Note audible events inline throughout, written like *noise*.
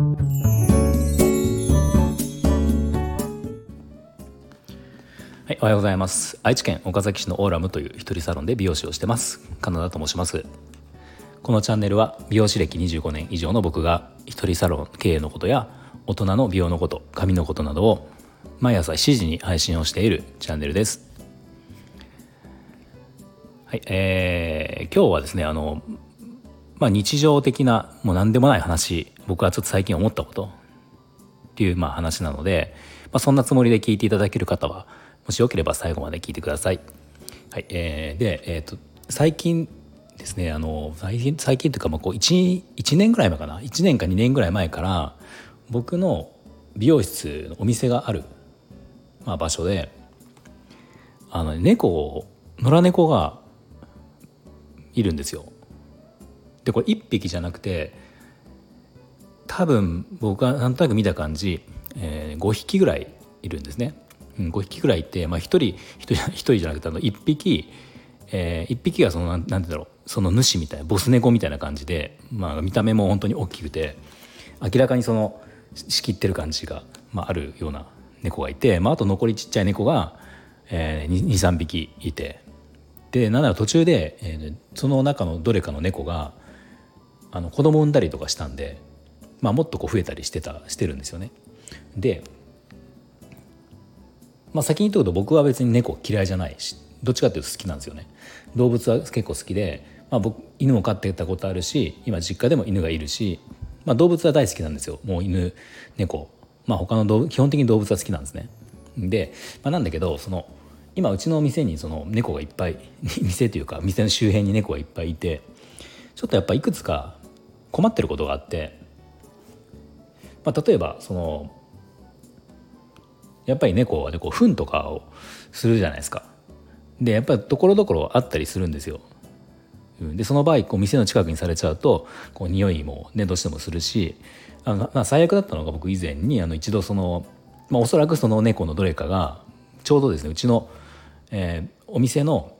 はい、おはようございます。愛知県岡崎市のオーラムという一人サロンで美容師をしてます。カナダと申します。このチャンネルは美容師歴25年以上の僕が一人サロン経営のことや大人の美容のこと髪のことなどを毎朝7時に配信をしているチャンネルです。はい、えー、今日はですねあのまあ日常的なもう何でもない話僕はちょっと最近思ったことっていうまあ話なので、まあ、そんなつもりで聞いていただける方はもしよければ最後まで聞いてください。はい、えー、で、えーと、最近ですねあの最近最近というかまあこう 1, 1年ぐらい前かな？1年か2年ぐらい前から僕の美容室のお店がある、まあ、場所であの猫を野良猫がいるんですよ。でこれ1匹じゃなくて多分僕がなんとなく見た感じ、えー、5匹ぐらいいるんですね。うん、5匹ぐらいいて、まあ、1人 1, *laughs* 人じゃなくてあの1匹、えー、1匹がそのなんて言うんだろうその主みたいなボス猫みたいな感じで、まあ、見た目も本当に大きくて明らかにその仕切ってる感じが、まあ、あるような猫がいて、まあ、あと残りちっちゃい猫が、えー、23匹いてでなんなら途中で、えー、その中のどれかの猫があの子供産んだりとかしたんで、まあ、もっとこう増えたりしてたしてるんですよね。で、まあ、先に言うと僕は別に猫嫌いじゃないしどっちかっていうと好きなんですよね。動物は結構好きで、まあ、僕犬も飼ってたことあるし今実家でも犬がいるしまあ、動物は大好きなんですよもう犬猫まあ他の動基本的に動物は好きなんですねで、まあ、なんだけどその今うちの店にその猫がいっぱい *laughs* 店というか店の周辺に猫がいっぱいいてちょっとやっぱいくつか困ってることがあって、まあ、例えばそのやっぱり猫はねこう糞とかをするじゃないですか。でやっぱりところどころあったりするんですよ。でその場合こう店の近くにされちゃうとこう匂いもねどうしてもするしあの、まあ、最悪だったのが僕以前にあの一度その、まあ、おそらくその猫のどれかがちょうどですねうちの、えー、お店の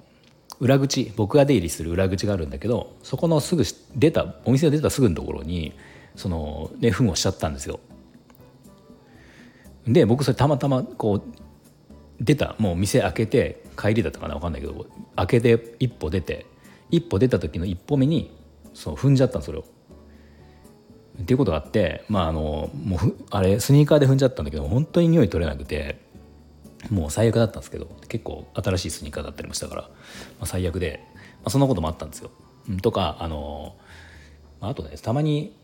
裏口僕が出入りする裏口があるんだけどそこのすぐ出たお店を出たすぐのところにその、ね、糞をしちゃったんですよ。で僕それたまたまこう出たもう店開けて帰りだったかな分かんないけど開けて一歩出て一歩出た時の一歩目にそう踏んじゃったのそれを。っていうことがあってまああのもうあれスニーカーで踏んじゃったんだけど本当に匂い取れなくてもう最悪だったんですけど結構新しいスニーカーだったりもしたから、まあ、最悪で、まあ、そんなこともあったんですよ。とかあの、あとねたまに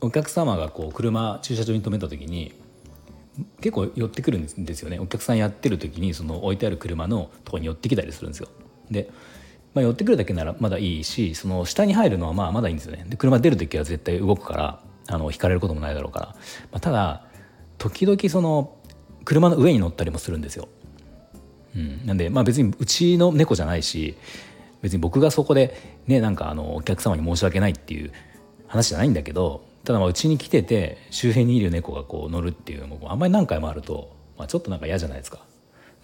お客様がこう車駐車場に止めた時に結構寄ってくるんですよね。お客さんやってる時にその置いてある車のとこに寄ってきたりするんですよ。でまあ、寄ってくるだけならまだいいしその下に入るのはまあまだいいんですよね。で車出る時は絶対動くからあの引かれることもないだろうから、まあ、ただ時々その車の上に乗ったりもするんですよ、うん、なんでまあ別にうちの猫じゃないし別に僕がそこでねなんかあのお客様に申し訳ないっていう話じゃないんだけどただまあうちに来てて周辺にいる猫がこう乗るっていうのもあんまり何回もあると、まあ、ちょっとなんか嫌じゃないですか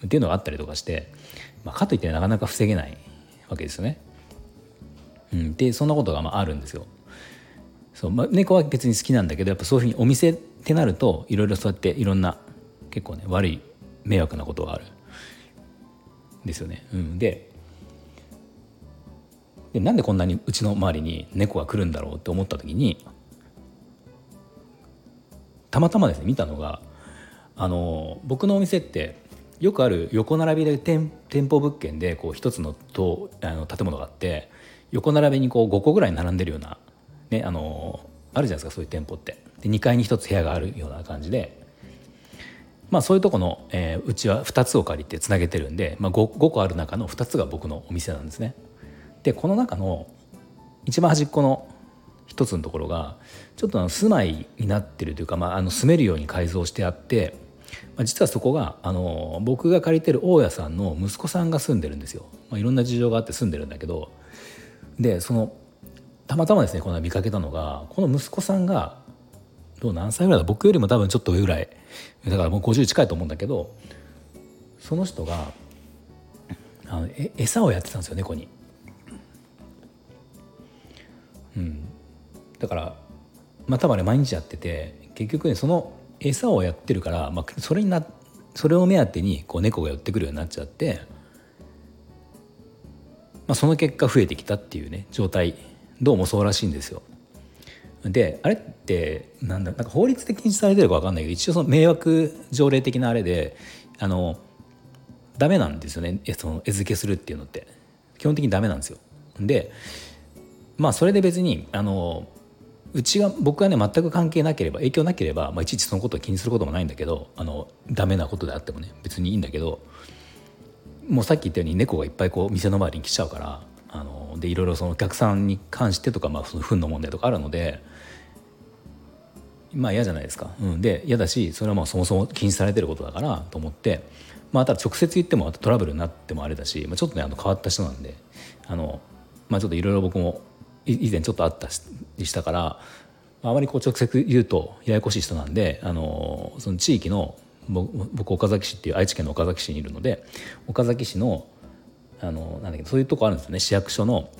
っていうのがあったりとかして、まあ、かといってなかなか防げないわけですよね。うん、でそんなことがまああるんですよ。そうまあ、猫は別に好きなんだけどやっぱそういうふうにお店ってなるといろいろそうやっていろんな結構ね悪い迷惑なことがあるですよね。うん、ででなんでこんなにうちの周りに猫が来るんだろうって思った時にたまたまですね見たのがあの僕のお店ってよくある横並びで店舗物件でこう一つのとあの建物があって横並びにこう5個ぐらい並んでるような、ね、あのあるじゃないですかそういう店舗ってで2階に1つ部屋があるような感じで、まあ、そういうとこの、えー、うちは2つを借りてつなげてるんで、まあ5、5, 個ある中の2つが僕のお店なんですね。でこの中の一番端っこの一つのところがちょっとあの住まいになってるというか、まあ、あの住めるように改造してあってまあ、実はそこがあの僕が借りてる大家さんの息子さんが住んでるんですよ、まあ、いろんな事情があって住んでるんだけどでそのたまたまですねこの見かけたのがこの息子さんがどう何歳ぐらいだ？僕よりも多分ちょっと上ぐらい。だからもう50近いと思うんだけどその人があのえ餌をやってたんですよ猫に。うん、だからまあ多分あれ毎日やってて結局ねその餌をやってるから、まあ、それになそれを目当てにこう猫が寄ってくるようになっちゃって、まあ、その結果増えてきたっていうね状態どうもそうらしいんですよ。であれってなんだなんか法律で禁止されてるか分かんないけど一応その迷惑条例的なあれであのダメなんですよねその餌付けするっていうのって基本的にダメなんですよ。でまあそれで別にあのうちが僕はね全く関係なければ影響なければ、まあ、いちいちそのことを気にすることもないんだけどあのダメなことであってもね別にいいんだけどもうさっき言ったように猫がいっぱいこう店の周りに来ちゃうからあのでいろいろそのお客さんに関してとか、まあ、その糞の問題とかあるのでまあ嫌じゃないですか。うん、で嫌だしそれはもうそもそも禁止されてることだからと思ってまあただ直接言ってもトラブルになってもあれだし、まあ、ちょっとねあの変わった人なんであの、まあ、ちょっといろいろ僕も以前ちょっとあったりしたからあまりこう直接言うとややこしい人なんであのその地域の僕岡崎市っていう愛知県の岡崎市にいるので岡崎市のあのなんだっけそういうとこあるんですよね。市役所の、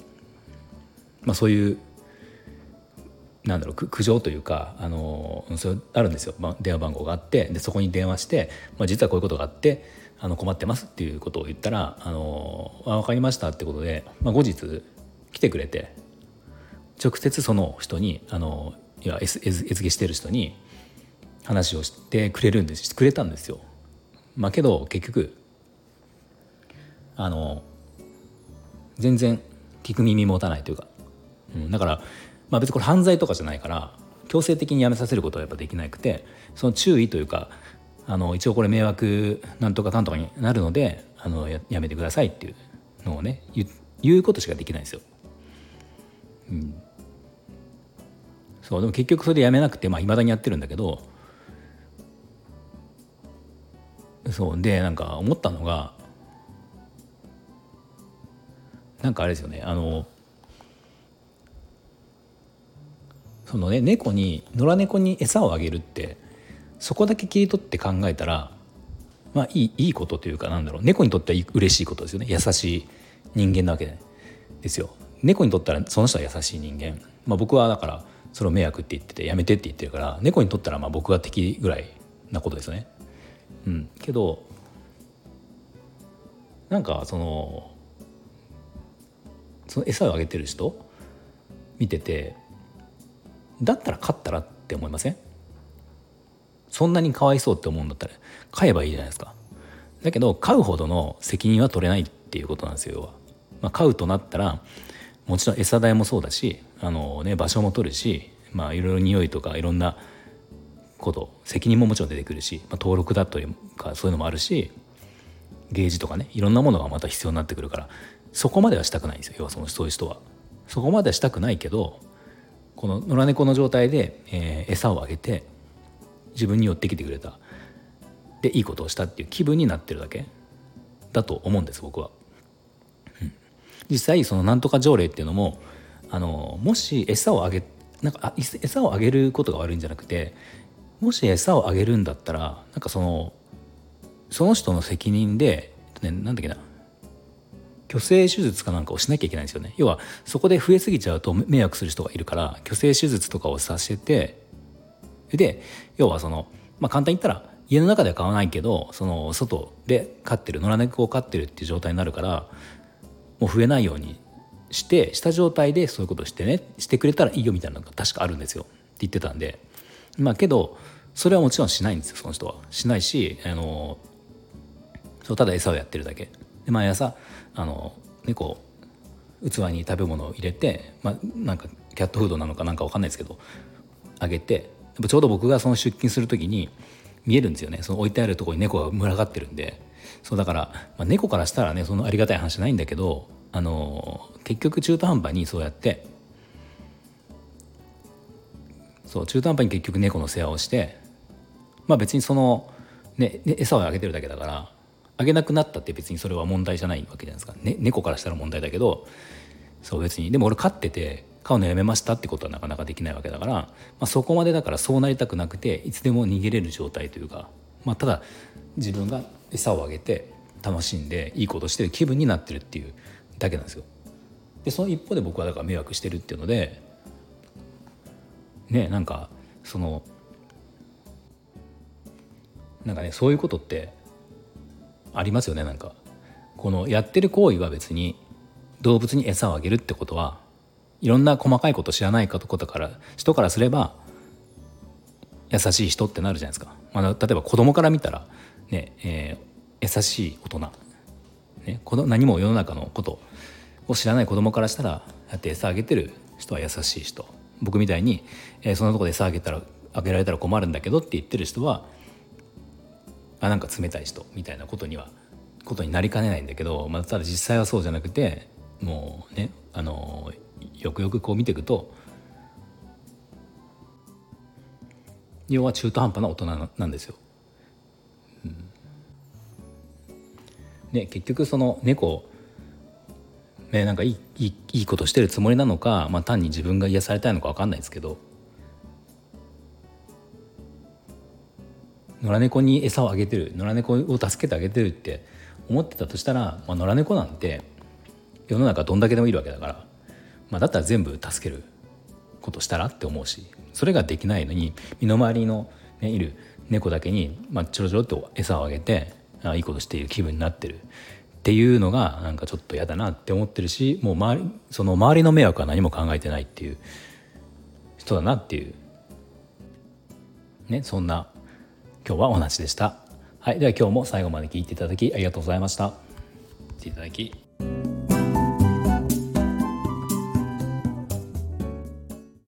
まあ、そういうなんだろう苦情というかあのそれあるんですよ、まあ、電話番号があってでそこに電話して、まあ、実はこういうことがあってあの困ってますっていうことを言ったら「あのあ分かりました」ってことで、まあ、後日来てくれて直接その人にあのいや餌付けしてる人に話をしてくれるんですくれたんですよ。まあ、けど結局あの全然聞く耳持たないというか、うん、だからまあ、別にこれ犯罪とかじゃないから強制的にやめさせることはやっぱできなくてその注意というかあの一応これ迷惑なんとかかんとかになるのであのややめてくださいっていうのをね言うことしかできないんですよ。うん、そうでも結局それでやめなくていまあ、未だにやってるんだけどそうでなんか思ったのがなんかあれですよねあのそのね猫に野良猫に餌をあげるってそこだけ切り取って考えたらまあいいいいことというかなんだろう猫にとっては嬉しいことですよね。優しい人間なわけですよ。猫にとったらその人は優しい人間、まあ、僕はだからそれを迷惑って言っててやめてって言ってるから猫にとったらまあ僕が敵ぐらいなことですよね。うん、けどなんかそのその餌をあげてる人見ててだったら飼ったらって思いません？そんなにかわいそうって思うんだったら飼えばいいじゃないですか。だけど飼うほどの責任は取れないっていうことなんですよ要は、まあ、飼うとなったらもちろん餌代もそうだしあの、ね、場所も取るしまあいろいろ匂いとかいろんなこと責任ももちろん出てくるし、まあ、登録だったりかそういうのもあるしゲージとかねいろんなものがまた必要になってくるからそこまではしたくないんですよ要はそのそういう人は。そこまではしたくないけどこの野良猫の状態で、えー、餌をあげて自分に寄ってきてくれたでいいことをしたっていう気分になってるだけだと思うんです僕は。実際そのなんとか条例っていうのもあのもし餌をあげなんか餌をあげることが悪いんじゃなくてもし餌をあげるんだったらなんかそのその人の責任で、ね、なんだっけな虚勢手術かなんかをしなきゃいけないんですよね。要はそこで増えすぎちゃうと迷惑する人がいるから虚勢手術とかをさせてで要はそのまあ簡単に言ったら家の中では飼わないけどその外で飼ってる野良猫を飼ってるっていう状態になるからもう増えないようにしてした状態でそういうことしてねしてくれたらいいよみたいなのが確かあるんですよ。って言ってたんで。まあけどそれはもちろんしないんですよその人は。しないしあのそうただ餌をやってるだけ。で毎朝あの猫器に食べ物を入れて、まあ、なんかキャットフードなのかなんか分かんないですけどあげてちょうど僕がその出勤する時に見えるんですよね。その置いてあるとこに猫が群がってるんで。そうだから、まあ、猫からしたらねそのありがたい話じゃないんだけどあの結局中途半端にそうやってそう中途半端に結局猫の世話をしてまあ別にその、ね、餌をあげてるだけだからあげなくなったって別にそれは問題じゃないわけじゃないですか、ね、猫からしたら問題だけどそう別に。でも俺飼ってて飼うのやめましたってことはなかなかできないわけだから、まあ、そこまでだからそうなりたくなくていつでも逃げれる状態というか、まあ、ただ自分が餌をあげて楽しんでいいことしてる気分になってるっていうだけなんですよ。でその一方で僕はだから迷惑してるっていうのでねなんかそのなんかねそういうことってありますよねなんかこのやってる行為は別に動物に餌をあげるってことはいろんな細かいこと知らないかとことから人からすれば優しい人ってなるじゃないですか、まあ、例えば子供から見たらね、えー、優しい大人、ね、この何も世の中のことを知らない子供からしたらやって餌あげてる人は優しい人。僕みたいに、えー、そんなとこで餌あげたらあげられたら困るんだけどって言ってる人はあなんか冷たい人。みたいなことにはことになりかねないんだけど、まあ、ただ実際はそうじゃなくてもうねあのよくよくこう見ていくと要は中途半端な大人なんですよ。ね結局その猫ねなんかいいいいことしてるつもりなのか、まあ、単に自分が癒されたいのか分かんないですけど野良猫に餌をあげてる野良猫を助けてあげてるって思ってたとしたら、まあ、野良猫なんて世の中どんだけでもいるわけだから、まあ、だったら全部助けることしたらって思うしそれができないのに身の回りの、ね、いる猫だけに、まあ、ちょろちょろっと餌をあげてあいいことしている気分になってるっていうのがなんかちょっと嫌だなって思ってるしもう周りその周りの迷惑は何も考えてないっていう人だなっていうねそんな今日はお話でした。はい、では今日も最後まで聞いていただきありがとうございました。いただき